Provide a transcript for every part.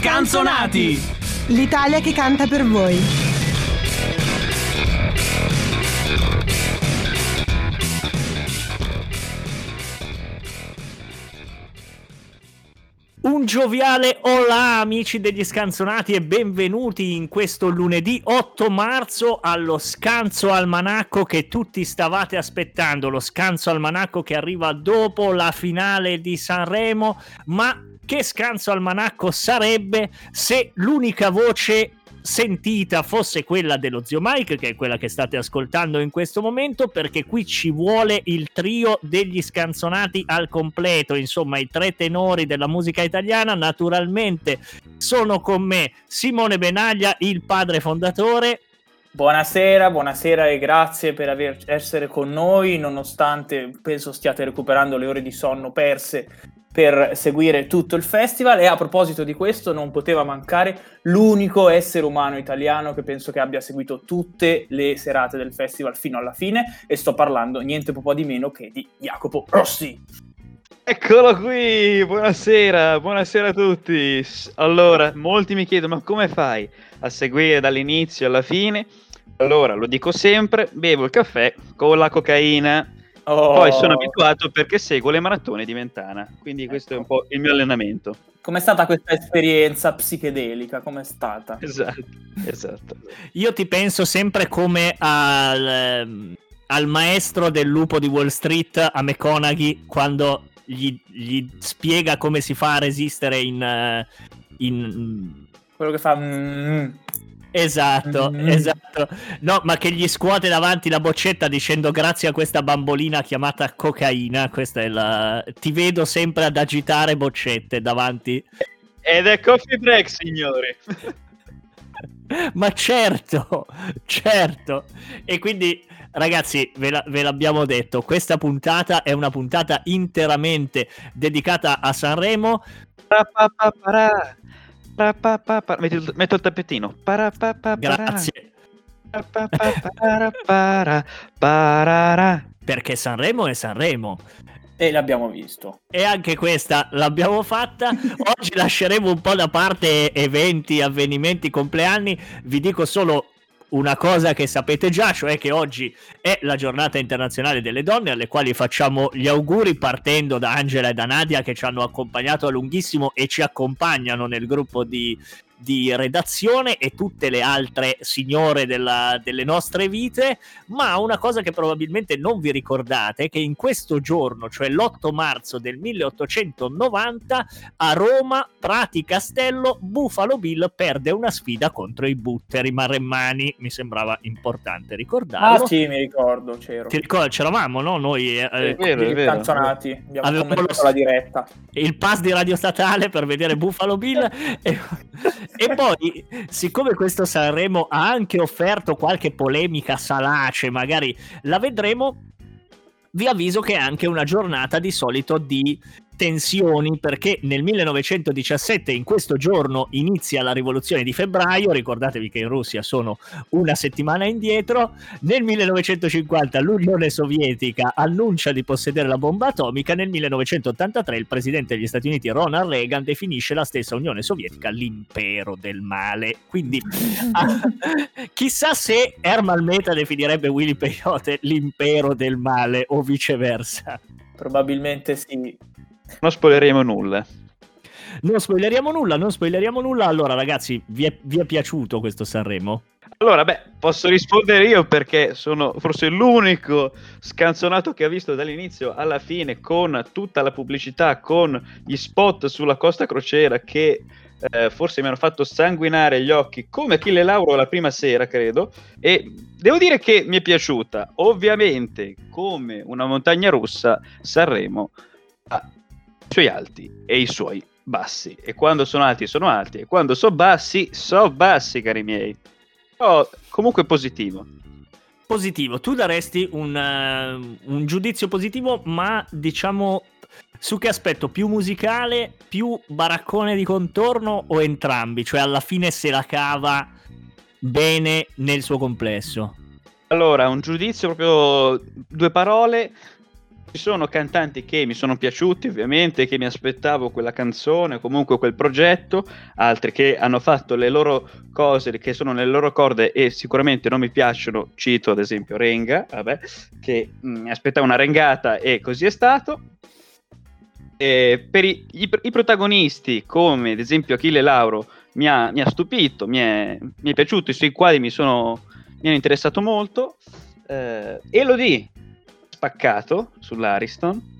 Scanzonati! L'Italia che canta per voi. Un gioviale hola amici degli scanzonati e benvenuti in questo lunedì 8 marzo allo scanzo almanacco che tutti stavate aspettando, lo scanzo almanacco che arriva dopo la finale di Sanremo, ma che scanso almanacco sarebbe se l'unica voce sentita fosse quella dello zio Mike, che è quella che state ascoltando in questo momento, perché qui ci vuole il trio degli scanzonati al completo, insomma i tre tenori della musica italiana, naturalmente sono con me Simone Benaglia, il padre fondatore. Buonasera, buonasera e grazie per aver, essere con noi, nonostante penso stiate recuperando le ore di sonno perse per seguire tutto il festival e a proposito di questo non poteva mancare l'unico essere umano italiano che penso che abbia seguito tutte le serate del festival fino alla fine e sto parlando niente po' di meno che di Jacopo Rossi. Eccolo qui, buonasera, buonasera a tutti. Allora, molti mi chiedono ma come fai a seguire dall'inizio alla fine? Allora, lo dico sempre, bevo il caffè con la cocaina Oh. Poi sono abituato perché seguo le maratone di Mentana, quindi ecco. questo è un po' il mio allenamento. Com'è stata questa esperienza psichedelica? Com'è stata? Esatto, esatto. Io ti penso sempre come al, ehm, al maestro del lupo di Wall Street, a McConaughey, quando gli, gli spiega come si fa a resistere in... Eh, in... Quello che fa... Mm, Esatto, mm. esatto. No, ma che gli scuote davanti la boccetta dicendo grazie a questa bambolina chiamata cocaina. Questa è la. Ti vedo sempre ad agitare boccette davanti. Ed è coffee break, signori. ma certo, certo. E quindi, ragazzi, ve, la, ve l'abbiamo detto: questa puntata è una puntata interamente dedicata a Sanremo. Metti, metto il tappetino. Grazie. Perché Sanremo è Sanremo. E l'abbiamo visto. E anche questa l'abbiamo fatta. Oggi lasceremo un po' da parte eventi, avvenimenti, compleanni. Vi dico solo una cosa che sapete già, cioè che oggi è la giornata internazionale delle donne, alle quali facciamo gli auguri partendo da Angela e da Nadia che ci hanno accompagnato a lunghissimo e ci accompagnano nel gruppo di di redazione e tutte le altre signore della, delle nostre vite, ma una cosa che probabilmente non vi ricordate è che in questo giorno, cioè l'8 marzo del 1890, a Roma, Prati Castello, Buffalo Bill perde una sfida contro i Butteri Maremmani, mi sembrava importante ricordarlo. Ah sì, mi ricordo, c'ero. Ti ricordi, c'eravamo, no? Noi eh, vero, vero. canzonati, abbiamo lo, la diretta. Il pass di Radio Statale per vedere Buffalo Bill e, e poi, siccome questo Sanremo ha anche offerto qualche polemica salace, magari la vedremo, vi avviso che è anche una giornata di solito di tensioni perché nel 1917 in questo giorno inizia la rivoluzione di febbraio, ricordatevi che in Russia sono una settimana indietro, nel 1950 l'Unione Sovietica annuncia di possedere la bomba atomica, nel 1983 il presidente degli Stati Uniti Ronald Reagan definisce la stessa Unione Sovietica l'impero del male, quindi ah, chissà se Herman Meta definirebbe Willy Peyote l'impero del male o viceversa. Probabilmente sì. Non spoileremo nulla. Non spoileriamo nulla, non spoileriamo nulla. Allora, ragazzi, vi è, vi è piaciuto questo Sanremo? Allora, beh, posso rispondere io perché sono forse l'unico scanzonato che ha visto dall'inizio alla fine con tutta la pubblicità, con gli spot sulla Costa Crociera che eh, forse mi hanno fatto sanguinare gli occhi come Achille Lauro la prima sera, credo. E devo dire che mi è piaciuta. Ovviamente, come una montagna russa, Sanremo suoi alti e i suoi bassi. E quando sono alti sono alti, e quando sono bassi, sono bassi, cari miei. Però comunque positivo. Positivo, tu daresti un, uh, un giudizio positivo, ma diciamo su che aspetto? Più musicale, più baraccone di contorno o entrambi? Cioè alla fine se la cava bene nel suo complesso? Allora, un giudizio proprio due parole ci sono cantanti che mi sono piaciuti, ovviamente, che mi aspettavo quella canzone, comunque quel progetto, altri che hanno fatto le loro cose che sono nelle loro corde e sicuramente non mi piacciono. Cito ad esempio Renga, vabbè, che mm, mi aspettavo una rengata e così è stato. E per i, i, i, protagonisti, come ad esempio Achille Lauro, mi ha, mi ha stupito, mi è, mi è, piaciuto, i suoi quadri mi, sono, mi hanno interessato molto. Eh, Elodie, spaccato sull'Ariston.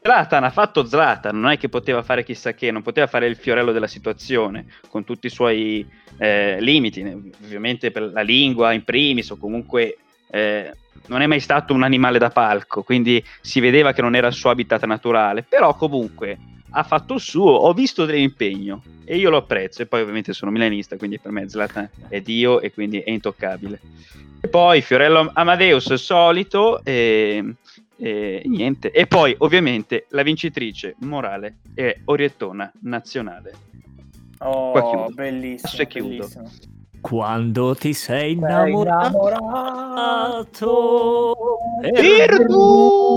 Zlatan ha fatto Zlatan, non è che poteva fare chissà che, non poteva fare il fiorello della situazione, con tutti i suoi eh, limiti, ovviamente per la lingua in primis, o comunque eh, non è mai stato un animale da palco, quindi si vedeva che non era il suo habitat naturale, però comunque ha fatto il suo, ho visto dell'impegno e io lo apprezzo e poi ovviamente sono milanista, quindi per me Zlatan è Dio e quindi è intoccabile. E poi Fiorello Amadeus solito e, e niente. E poi ovviamente la vincitrice morale è Oriettona Nazionale. Oh, Qua chiudo. bellissimo, bellissimo. Quando ti sei innamorato, perduto.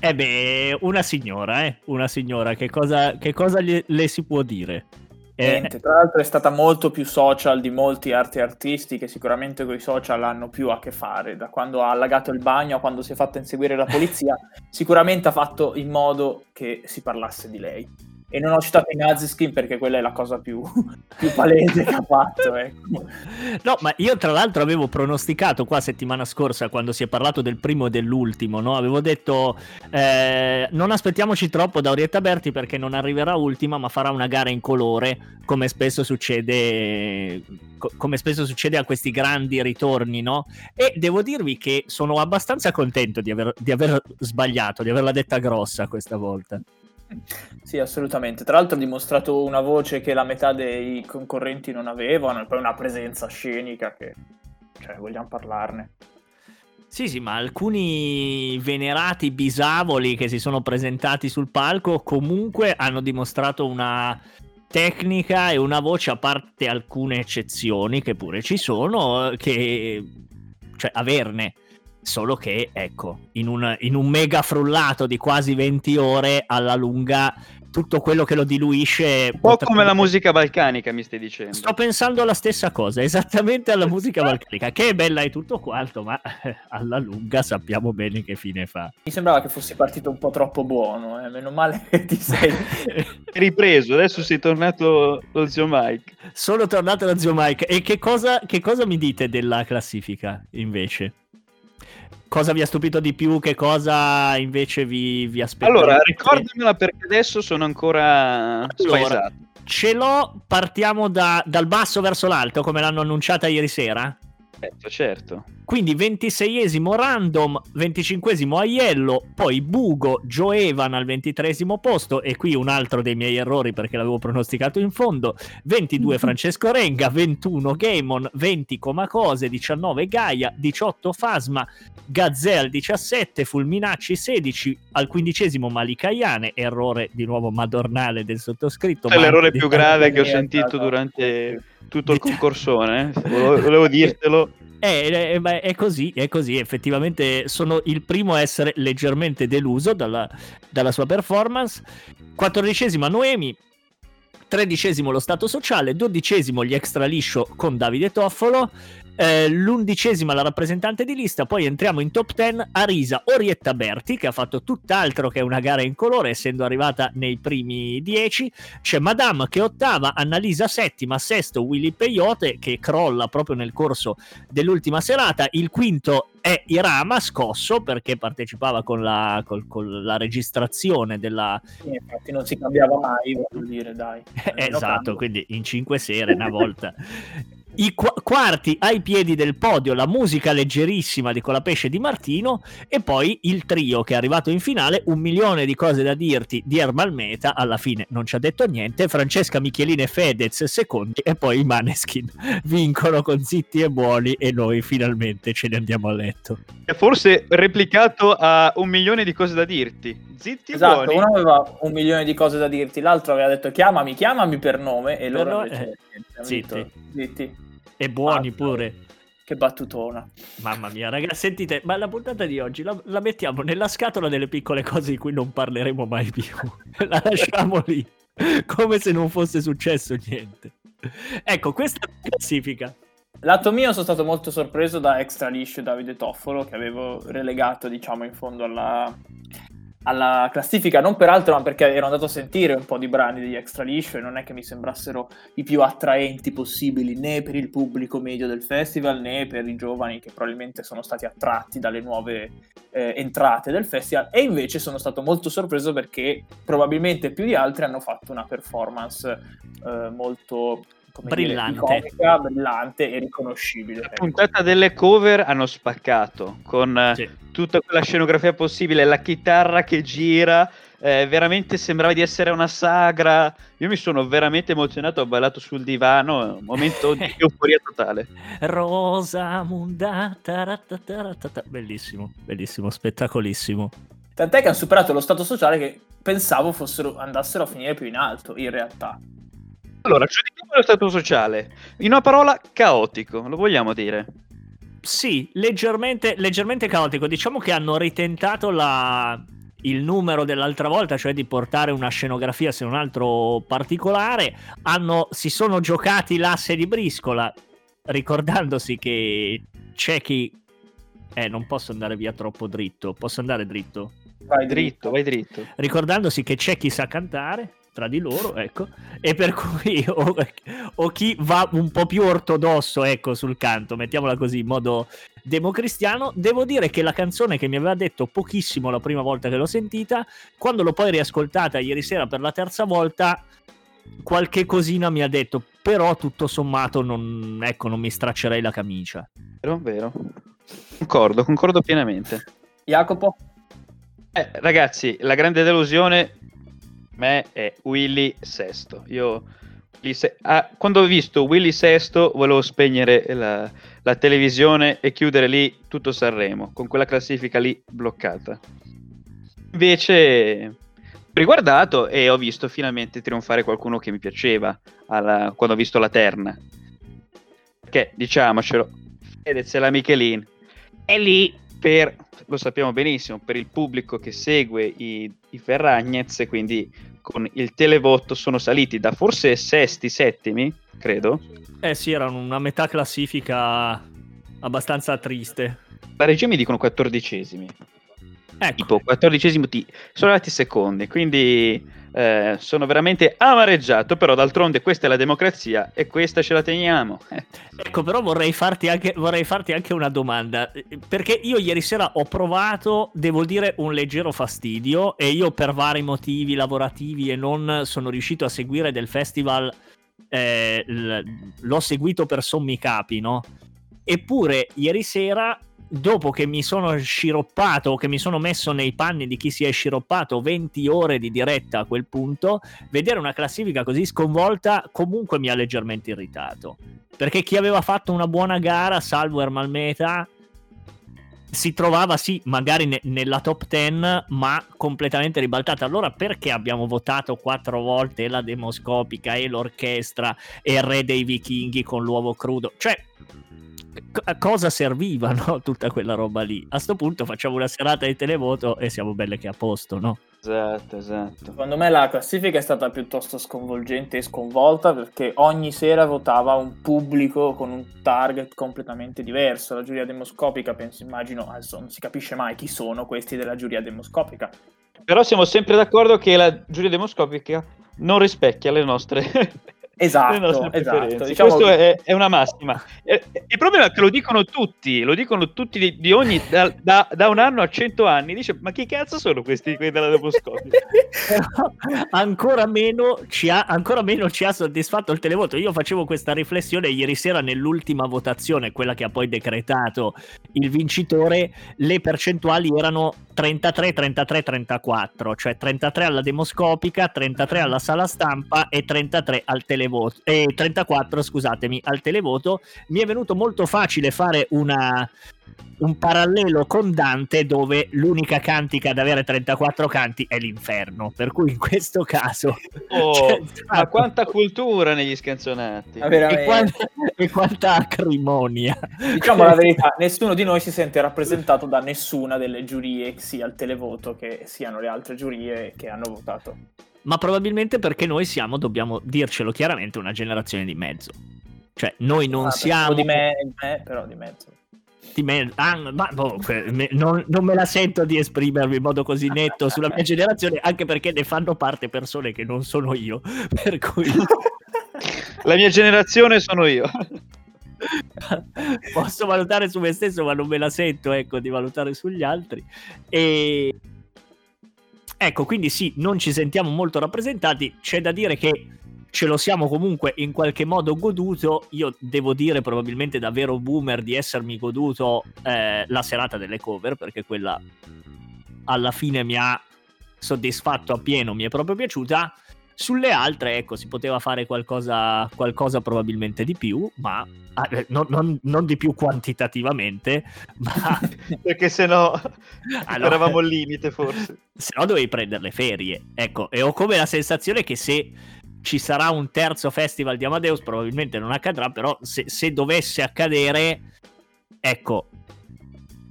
Eh beh, una signora, eh? Una signora, che cosa, che cosa le, le si può dire? Eh, Niente, tra l'altro è stata molto più social di molti arti artisti che sicuramente con i social hanno più a che fare, da quando ha allagato il bagno a quando si è fatta inseguire la polizia, sicuramente ha fatto in modo che si parlasse di lei. E non ho citato i Naziskin perché quella è la cosa più, più palese che ha fatto. Ecco. No, ma io tra l'altro avevo pronosticato qua settimana scorsa quando si è parlato del primo e dell'ultimo, no? avevo detto eh, non aspettiamoci troppo da Orietta Berti perché non arriverà ultima ma farà una gara in colore come spesso succede, co- come spesso succede a questi grandi ritorni. No? E devo dirvi che sono abbastanza contento di aver, di aver sbagliato, di averla detta grossa questa volta. Sì, assolutamente. Tra l'altro ha dimostrato una voce che la metà dei concorrenti non avevano e poi una presenza scenica che... Cioè, vogliamo parlarne. Sì, sì, ma alcuni venerati bisavoli che si sono presentati sul palco comunque hanno dimostrato una tecnica e una voce, a parte alcune eccezioni che pure ci sono, che... cioè averne Solo che, ecco, in un, in un mega frullato di quasi 20 ore alla lunga tutto quello che lo diluisce. Un po' potrebbe... come la musica balcanica, mi stai dicendo. Sto pensando alla stessa cosa, esattamente alla musica balcanica, che è bella e tutto quanto, ma alla lunga sappiamo bene che fine fa. Mi sembrava che fossi partito un po' troppo buono, eh? meno male che ti sei ripreso. Adesso sei tornato lo zio Mike. Sono tornato lo zio Mike. E che cosa, che cosa mi dite della classifica invece? Cosa vi ha stupito di più, che cosa invece vi, vi aspetta? Allora, ricordamela perché adesso sono ancora allora, Ce l'ho, partiamo da, dal basso verso l'alto, come l'hanno annunciata ieri sera? Certo, certo. Quindi 26esimo random, 25esimo Aiello, poi Bugo, Joevan al 23esimo posto e qui un altro dei miei errori perché l'avevo pronosticato in fondo, 22 Francesco Renga, 21 Gamon, 20 Comacose, 19 Gaia, 18 Fasma, Gazelle 17, Fulminacci 16, al quindicesimo Malicaiane, errore di nuovo madornale del sottoscritto. È l'errore più grave che ho sentito durante tutto il concorsone, eh. volevo, volevo dirtelo. Eh, è, è, è, così, è così, effettivamente sono il primo a essere leggermente deluso dalla, dalla sua performance. Quattordicesima Noemi, tredicesimo lo Stato Sociale, dodicesimo gli extra liscio con Davide Toffolo, eh, l'undicesima la rappresentante di lista, poi entriamo in top 10, Arisa Orietta Berti che ha fatto tutt'altro che una gara in colore essendo arrivata nei primi 10, c'è Madame che è ottava, Annalisa settima, sesto Willy Peyote che crolla proprio nel corso dell'ultima serata, il quinto è Irama scosso perché partecipava con la, con, con la registrazione della... Sì, infatti non si cambiava mai, voglio dire, dai. esatto, quindi in cinque sere una volta i qu- quarti ai piedi del podio, la musica leggerissima di Colapesce di Martino e poi il trio che è arrivato in finale, un milione di cose da dirti di Ermal Meta, alla fine non ci ha detto niente, Francesca Michelin e Fedez secondi e poi i Maneskin vincono con zitti e buoni e noi finalmente ce ne andiamo a letto. Forse replicato a un milione di cose da dirti. Zitti esatto, e buoni. uno aveva un milione di cose da dirti, l'altro aveva detto chiamami, chiamami per nome e loro invece eh, zitti. zitti e buoni pure. che battutona. Mamma mia, ragazzi, sentite, ma la puntata di oggi la, la mettiamo nella scatola delle piccole cose di cui non parleremo mai più. la lasciamo lì, come se non fosse successo niente. Ecco, questa è la classifica. Lato mio sono stato molto sorpreso da Extra Liscio Davide Toffolo che avevo relegato diciamo in fondo alla, alla classifica, non peraltro ma perché ero andato a sentire un po' di brani degli Extra Liscio e non è che mi sembrassero i più attraenti possibili né per il pubblico medio del festival né per i giovani che probabilmente sono stati attratti dalle nuove eh, entrate del festival. E invece sono stato molto sorpreso perché probabilmente più di altri hanno fatto una performance eh, molto Brillante. Dire, iconica, brillante e riconoscibile. La puntata delle cover hanno spaccato con eh, Sì. tutta quella scenografia possibile, la chitarra che gira, eh, veramente sembrava di essere una sagra. Io mi sono veramente emozionato, ho ballato sul divano, un momento di euforia totale. Rosamunda, taratataratata. bellissimo, bellissimo, spettacolissimo. Tant'è che hanno superato lo stato sociale che pensavo fossero, andassero a finire più in alto, in realtà. Allora, giudichiamo lo stato sociale. In una parola, caotico, lo vogliamo dire. Sì, leggermente, leggermente caotico. Diciamo che hanno ritentato la- il numero dell'altra volta, cioè di portare una scenografia se non altro particolare. Hanno- si sono giocati l'asse di briscola, ricordandosi che c'è chi... Eh, non posso andare via troppo dritto. Posso andare dritto? Vai Dritto, vai dritto. ricordandosi che c'è chi sa cantare tra di loro, ecco, e per cui o, o chi va un po' più ortodosso, ecco, sul canto, mettiamola così, in modo democristiano, devo dire che la canzone che mi aveva detto pochissimo la prima volta che l'ho sentita, quando l'ho poi riascoltata ieri sera per la terza volta, qualche cosina mi ha detto, però tutto sommato non, ecco, non mi straccerei la camicia. Vero, vero. Concordo, concordo pienamente. Jacopo? Eh, ragazzi, la grande delusione me è Willy Sesto. Io Se- ah, quando ho visto Willy Sesto volevo spegnere la, la televisione e chiudere lì tutto Sanremo, con quella classifica lì bloccata. Invece riguardato e ho visto finalmente trionfare qualcuno che mi piaceva alla- quando ho visto la terna. Perché, diciamocelo, Fedez e la Michelin è lì per, lo sappiamo benissimo, per il pubblico che segue i, i Ferragnez, quindi con il televoto sono saliti da forse sesti, settimi, credo. Eh sì, era una metà classifica abbastanza triste. La regia mi dicono quattordicesimi. Ecco, Tipo, quattordicesimi ti- sono arrivati secondi, quindi eh, sono veramente amareggiato, però d'altronde questa è la democrazia e questa ce la teniamo. Ecco, però vorrei farti, anche, vorrei farti anche una domanda. Perché io ieri sera ho provato, devo dire, un leggero fastidio e io per vari motivi lavorativi e non sono riuscito a seguire del festival, eh, l- l'ho seguito per sommi capi, no? Eppure ieri sera, dopo che mi sono sciroppato, che mi sono messo nei panni di chi si è sciroppato 20 ore di diretta a quel punto, vedere una classifica così sconvolta comunque mi ha leggermente irritato. Perché chi aveva fatto una buona gara, salvo Ermal Meta, si trovava sì, magari ne- nella top 10, ma completamente ribaltata. Allora perché abbiamo votato quattro volte la demoscopica e l'orchestra e il re dei vichinghi con l'uovo crudo? Cioè, a cosa serviva no? tutta quella roba lì? A sto punto facciamo una serata di televoto e siamo belle che a posto, no? esatto, esatto. Secondo me la classifica è stata piuttosto sconvolgente e sconvolta perché ogni sera votava un pubblico con un target completamente diverso. La giuria demoscopica, penso, immagino, adesso non si capisce mai chi sono questi della giuria demoscopica. Però siamo sempre d'accordo che la giuria demoscopica non rispecchia le nostre, Esatto, esatto. Diciamo- Questo è, è una massima. Il problema è che lo dicono tutti, lo dicono tutti di, di ogni, da, da- da un anno a cento anni. Dice, ma chi cazzo sono questi quelli della demoscopica? Però ancora meno, ci ha, ancora meno ci ha soddisfatto il televoto. Io facevo questa riflessione ieri sera nell'ultima votazione, quella che ha poi decretato il vincitore. Le percentuali erano 33, 33, 34, cioè 33 alla demoscopica, 33 alla sala stampa e 33 al televoto. E 34, scusatemi, al televoto. Mi è venuto molto facile fare una un parallelo con Dante dove l'unica cantica ad avere 34 canti è l'inferno, per cui in questo caso... Oh, c'è ma stato- quanta cultura negli scanzonati. Ma e, quanta, e quanta acrimonia. Diciamo la verità, nessuno di noi si sente rappresentato da nessuna delle giurie, sia il televoto che siano le altre giurie che hanno votato. Ma probabilmente perché noi siamo, dobbiamo dircelo chiaramente, una generazione di mezzo. Cioè, noi non Ah, siamo di me, di me, però di mezzo. di me- ah, ma boh, que- me- non, non me la sento di esprimermi in modo così netto sulla mia generazione, anche perché ne fanno parte persone che non sono io. Per cui La mia generazione sono io. posso valutare su me stesso, ma non me la sento, ecco, di valutare sugli altri. E ecco, quindi sì, non ci sentiamo molto rappresentati. C'è da dire che ce lo siamo comunque in qualche modo goduto. Io devo dire, probabilmente da vero boomer, di essermi goduto eh, la serata delle cover, perché quella alla fine mi ha soddisfatto appieno, mi è proprio piaciuta. Sulle altre, ecco, si poteva fare qualcosa, qualcosa probabilmente di più, ma ah, non, non- non di più quantitativamente, ma Perché se no Allora- eravamo al limite forse. se no dovevi prendere le ferie. Ecco, e ho come la sensazione che se ci sarà un terzo festival di Amadeus, probabilmente non accadrà, però se, se dovesse accadere, ecco,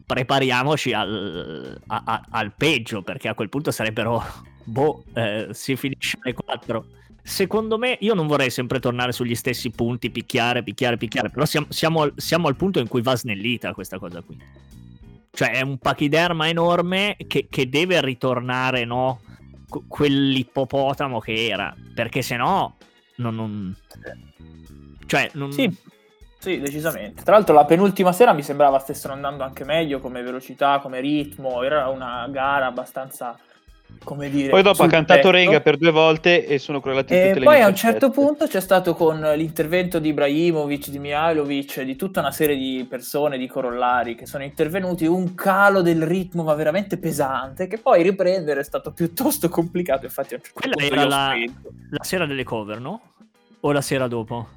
prepariamoci al, a- a- al peggio, perché a quel punto sarebbero, boh, eh, si finisce alle 4. Secondo me, io non vorrei sempre tornare sugli stessi punti, picchiare, picchiare, picchiare, però siamo, siamo al- siamo al punto in cui va snellita questa cosa qui. Cioè è un pachiderma enorme che, che deve ritornare, no? que- quell'ippopotamo che era, perché se no non, non- cioè non... Sì, sì, decisamente. Tra l'altro la penultima sera mi sembrava stessero andando anche meglio come velocità, come ritmo, era una gara abbastanza, come dire... Poi dopo ha cantato petto. Renga per due volte e sono crollati E tutte le poi a un certo punto c'è stato con l'intervento di Ibrahimovic, di Mihailovic, di tutta una serie di persone, di corollari che sono intervenuti, un calo del ritmo ma veramente pesante, che poi riprendere è stato piuttosto complicato, infatti a un certo Quella punto era la- la sera delle cover, no? O la sera dopo?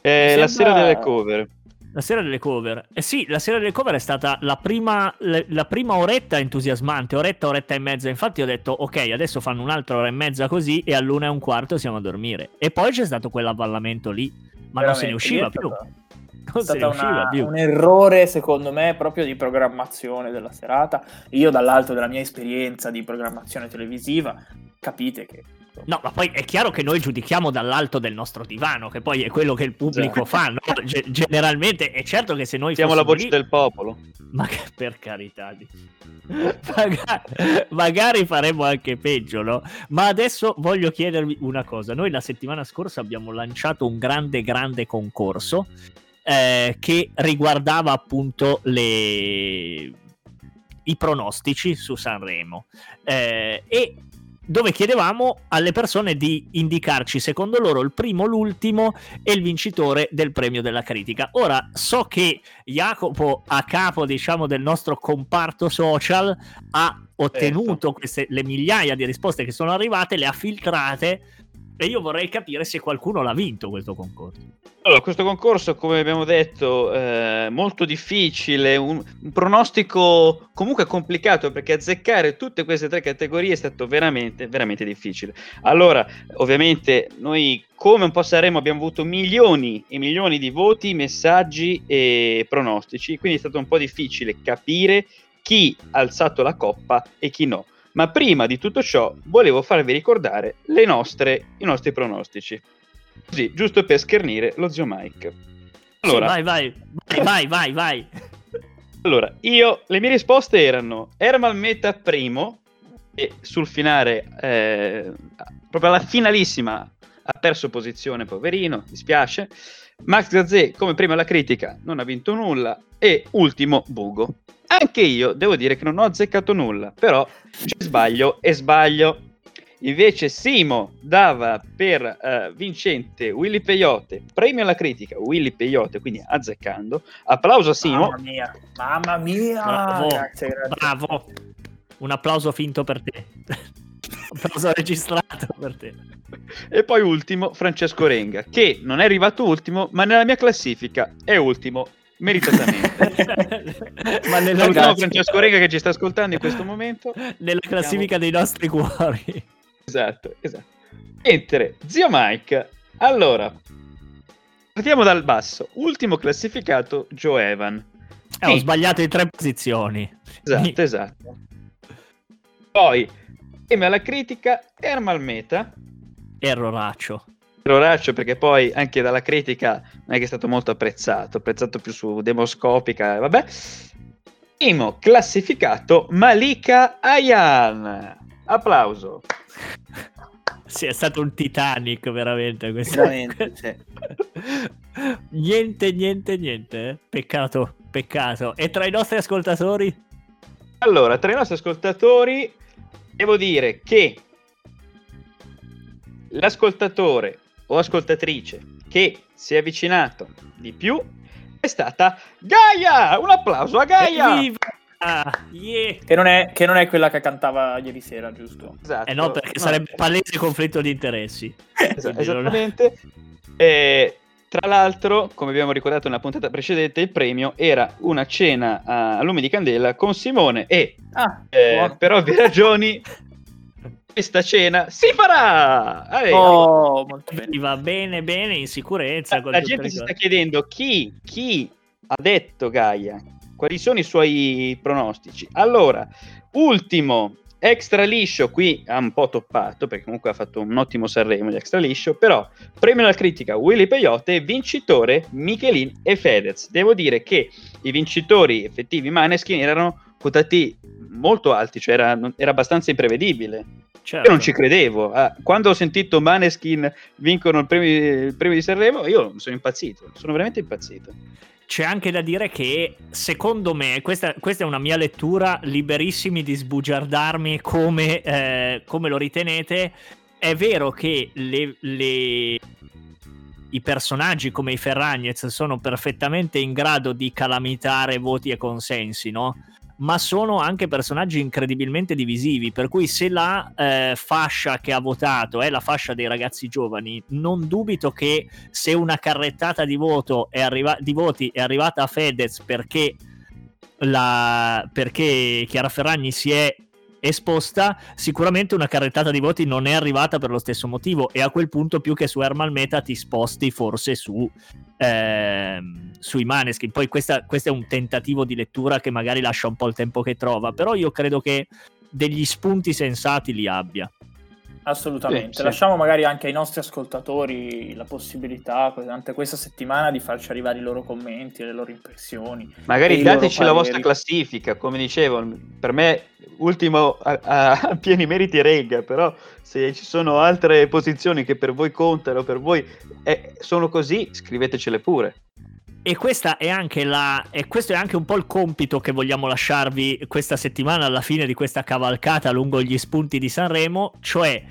Eh, La sembra- sera delle cover. La sera delle cover. Eh sì, la sera delle cover è stata la prima, la prima oretta entusiasmante, oretta, oretta e mezza. Infatti ho detto, ok, adesso fanno un'altra ora e mezza così e all'una e un quarto siamo a dormire. E poi c'è stato quell'avvallamento lì, ma non se ne Veramente, usciva più. stato- Non È stato un errore, secondo me, proprio di programmazione della serata. Io, dall'alto della mia esperienza di programmazione televisiva, capite che No, ma poi è chiaro che noi giudichiamo dall'alto del nostro divano, che poi è quello che il pubblico Già. fa, no? Ge- generalmente è certo che se noi Siamo la voce lì- del popolo. Ma che per carità di... magari, magari faremo anche peggio, no? Ma adesso voglio chiedervi una cosa. Noi la settimana scorsa abbiamo lanciato un grande, grande concorso eh, che riguardava appunto le... i pronostici su Sanremo. Eh, e dove chiedevamo alle persone di indicarci secondo loro il primo, l'ultimo e il vincitore del premio della critica. Ora so che Jacopo, a capo diciamo del nostro comparto social, ha ottenuto Certo. queste, le migliaia di risposte che sono arrivate, le ha filtrate e io vorrei capire se qualcuno l'ha vinto questo concorso. Allora, questo concorso, come abbiamo detto, è molto difficile, un, un pronostico comunque complicato perché azzeccare tutte queste tre categorie è stato veramente, veramente difficile. Allora, ovviamente, noi come un po' saremo abbiamo avuto milioni e milioni di voti, messaggi e pronostici, quindi è stato un po' difficile capire chi ha alzato la coppa e chi no. Ma prima di tutto ciò, volevo farvi ricordare le nostre, i nostri pronostici. Così, giusto per schernire lo zio Mike. Allora, Sì, vai, vai, vai, vai, vai, vai. allora, io, le mie risposte erano Ermal Meta primo, e sul finale, eh, proprio alla finalissima, ha perso posizione, poverino, dispiace. Max Gazzè, come prima alla critica, non ha vinto nulla. E ultimo, Bugo. Anche io devo dire che non ho azzeccato nulla, però ci sbaglio e sbaglio. Invece Simo dava per eh, vincente Willy Peyote, premio alla critica Willy Peyote, quindi azzeccando. Applauso a Simo. Mamma mia, mamma mia. Bravo, Grazie, grazie. bravo. Un applauso finto per te. applauso registrato per te. E poi ultimo Francesco Renga, che non è arrivato ultimo, ma nella mia classifica è ultimo meritatamente. Ma nella, Salutiamo. Francesco Rega che ci sta ascoltando in questo momento. nella classifica dei nostri cuori. Esatto, esatto. Mentre, zio Mike, allora, partiamo dal basso. Ultimo classificato, Joe Evan. Eh, ho Sì. sbagliato in tre posizioni. Esatto, esatto. Poi, insieme alla critica, Ermal Meta. Erroraccio. Roraccio perché poi anche dalla critica non è che è stato molto apprezzato, apprezzato più su Demoscopica, vabbè. Primo classificato Malika Ayan. Applauso. Sì, è stato un Titanic veramente questo. Veramente, niente, niente, niente. eh. Peccato, peccato. E tra i nostri ascoltatori? Allora, tra i nostri ascoltatori devo dire che l'ascoltatore o ascoltatrice che si è avvicinato di più è stata Gaia! Un applauso a Gaia! Evviva! Yeah! Che, non è, che non è quella che cantava ieri sera, giusto? Esatto. Eh no, perché No, sarebbe palese conflitto di interessi. Esa- Quindi non- esattamente. Eh, tra l'altro, come abbiamo ricordato nella puntata precedente, il premio era una cena a, lume di candela con Simone e Ah, eh, per ovvie ragioni questa cena si farà! Allora, Oh, molto bene. Va bene, bene, in sicurezza. la, la gente si sta chiedendo chi, chi ha detto Gaia, quali sono i suoi pronostici. Allora, ultimo, extra liscio, qui ha un po' toppato perché comunque ha fatto un ottimo Sanremo di extra liscio, però premio alla critica Willy Peyote, vincitore Michelin e Fedez. Devo dire che i vincitori effettivi Maneskin erano quotati molto alti, cioè era, era abbastanza imprevedibile. Certo. Io non ci credevo. Ah, quando ho sentito Maneskin vincono il premio, il premio di Sanremo, io sono impazzito. Sono veramente impazzito. C'è anche da dire che, secondo me, questa, questa è una mia lettura, liberissimi di sbugiardarmi come, eh, come lo ritenete. È vero che le- le- i personaggi come i Ferragnez sono perfettamente in grado di calamitare voti e consensi, no? Ma sono anche personaggi incredibilmente divisivi, per cui se la eh, fascia che ha votato è la fascia dei ragazzi giovani, non dubito che se una carrettata di, arriva- di voti è arrivata a Fedez perché, la- perché Chiara Ferragni si è esposta, sicuramente una carrettata di voti non è arrivata per lo stesso motivo e a quel punto più che su Hermal Meta ti sposti forse su ehm, sui Maneskin. Poi questa, questo è un tentativo di lettura che magari lascia un po' il tempo che trova, però io credo che degli spunti sensati li abbia. Assolutamente. Sì, sì. Lasciamo magari anche ai nostri ascoltatori la possibilità, durante questa settimana, di farci arrivare i loro commenti, le loro impressioni. Magari E dateci la vostra classifica, come dicevo, per me ultimo a, a- a pieni meriti Rega, però se ci sono altre posizioni che per voi contano, per voi eh, sono così, scrivetecele pure. E questa è anche la. E questo è anche un po' il compito che vogliamo lasciarvi questa settimana alla fine di questa cavalcata lungo gli spunti di Sanremo. Cioè,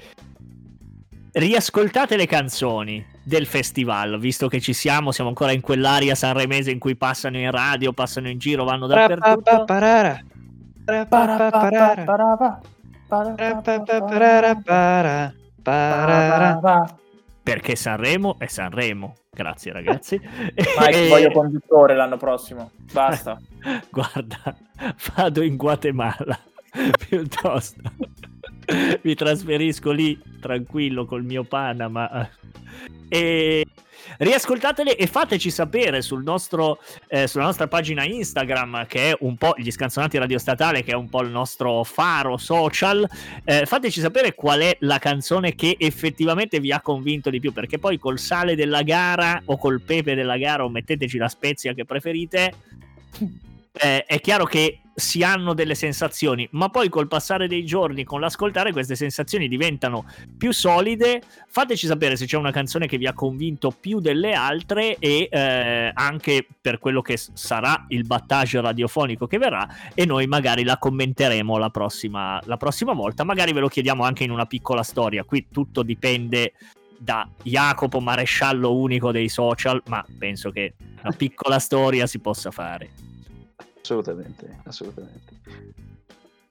riascoltate le canzoni del festival, visto che ci siamo, siamo ancora in quell'area sanremese in cui passano in radio, passano in giro, vanno dappertutto. Parara. Parara. Parara. Perché Sanremo è Sanremo. Grazie, ragazzi. Mike, E- voglio conduttore l'anno prossimo. Basta. Guarda, vado in Guatemala piuttosto. Mi trasferisco lì tranquillo col mio Panama. E riascoltatele e fateci sapere sul nostro, eh, sulla nostra pagina Instagram, che è un po' gli scanzonati radio statale, che è un po' il nostro faro social. Eh, fateci sapere qual è la canzone che effettivamente vi ha convinto di più, perché poi col sale della gara o col pepe della gara o metteteci la spezia che preferite. eh, è chiaro che si hanno delle sensazioni, ma poi col passare dei giorni, con l'ascoltare, queste sensazioni diventano più solide. Fateci sapere se c'è una canzone che vi ha convinto più delle altre e eh, anche per quello che sarà il battage radiofonico che verrà e noi magari la commenteremo la prossima, la prossima volta. Magari ve lo chiediamo anche in una piccola storia. Qui tutto dipende da Jacopo Maresciallo unico dei social, ma penso che una piccola storia si possa fare. Assolutamente, assolutamente.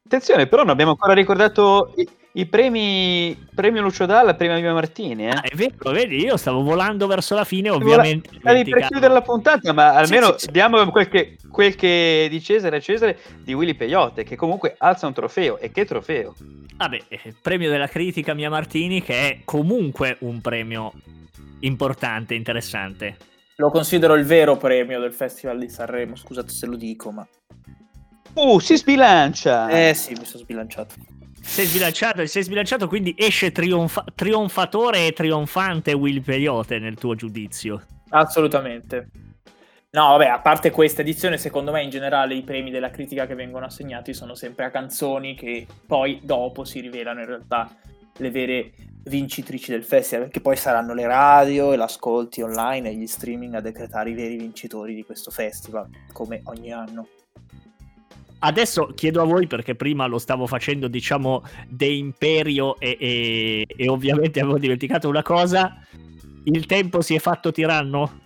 Attenzione, però non abbiamo ancora ricordato i, i premi premio Lucio Dalla, premio Mia Martini. Eh? Ah, è vero, vedi, io stavo volando verso la fine, ovviamente. Stavi per chiudere la puntata, ma almeno sì, sì, diamo quel che, quel che di Cesare a Cesare di Willy Peyote, che comunque alza un trofeo. E che trofeo? Vabbè, eh, premio della critica Mia Martini, che è comunque un premio importante, interessante. Lo considero il vero premio del Festival di Sanremo, scusate se lo dico, ma... Uh, si sbilancia! Eh sì, mi sono sbilanciato. Sei sbilanciato, sei sbilanciato, quindi esce trionfa- trionfatore e trionfante Will Peyote nel tuo giudizio. Assolutamente. No, vabbè, a parte questa edizione, secondo me in generale i premi della critica che vengono assegnati sono sempre a canzoni che poi dopo si rivelano in realtà le vere vincitrici del festival, perché poi saranno le radio e l'ascolti online e gli streaming a decretare i veri vincitori di questo festival, come ogni anno. Adesso chiedo a voi perché prima lo stavo facendo, diciamo, de imperio e, e, e ovviamente avevo dimenticato una cosa. Il tempo si è fatto tiranno?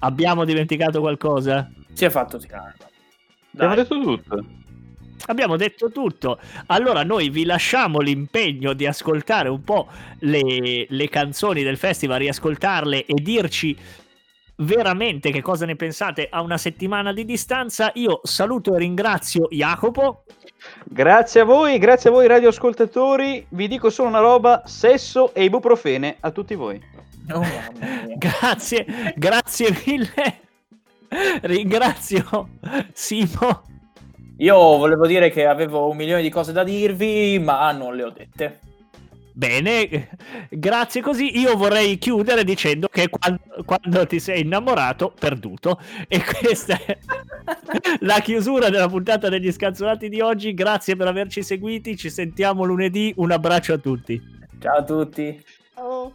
Abbiamo dimenticato qualcosa? Si è fatto tiranno. Abbiamo detto tutto. Abbiamo detto tutto. Allora noi vi lasciamo l'impegno di ascoltare un po' le, le canzoni del festival, riascoltarle e dirci veramente che cosa ne pensate a una settimana di distanza. Io saluto e ringrazio Jacopo. Grazie a voi, grazie a voi radioascoltatori. Vi dico solo una roba, sesso e ibuprofene a tutti voi. Oh, grazie, grazie mille. Ringrazio Simo. Io volevo dire che avevo un milione di cose da dirvi, ma non le ho dette. Bene, grazie così. Io vorrei chiudere dicendo che quando, quando, ti sei innamorato, perduto. E questa è la chiusura della puntata degli scanzonati di oggi. Grazie per averci seguiti. Ci sentiamo lunedì. Un abbraccio a tutti. Ciao a tutti. Ciao.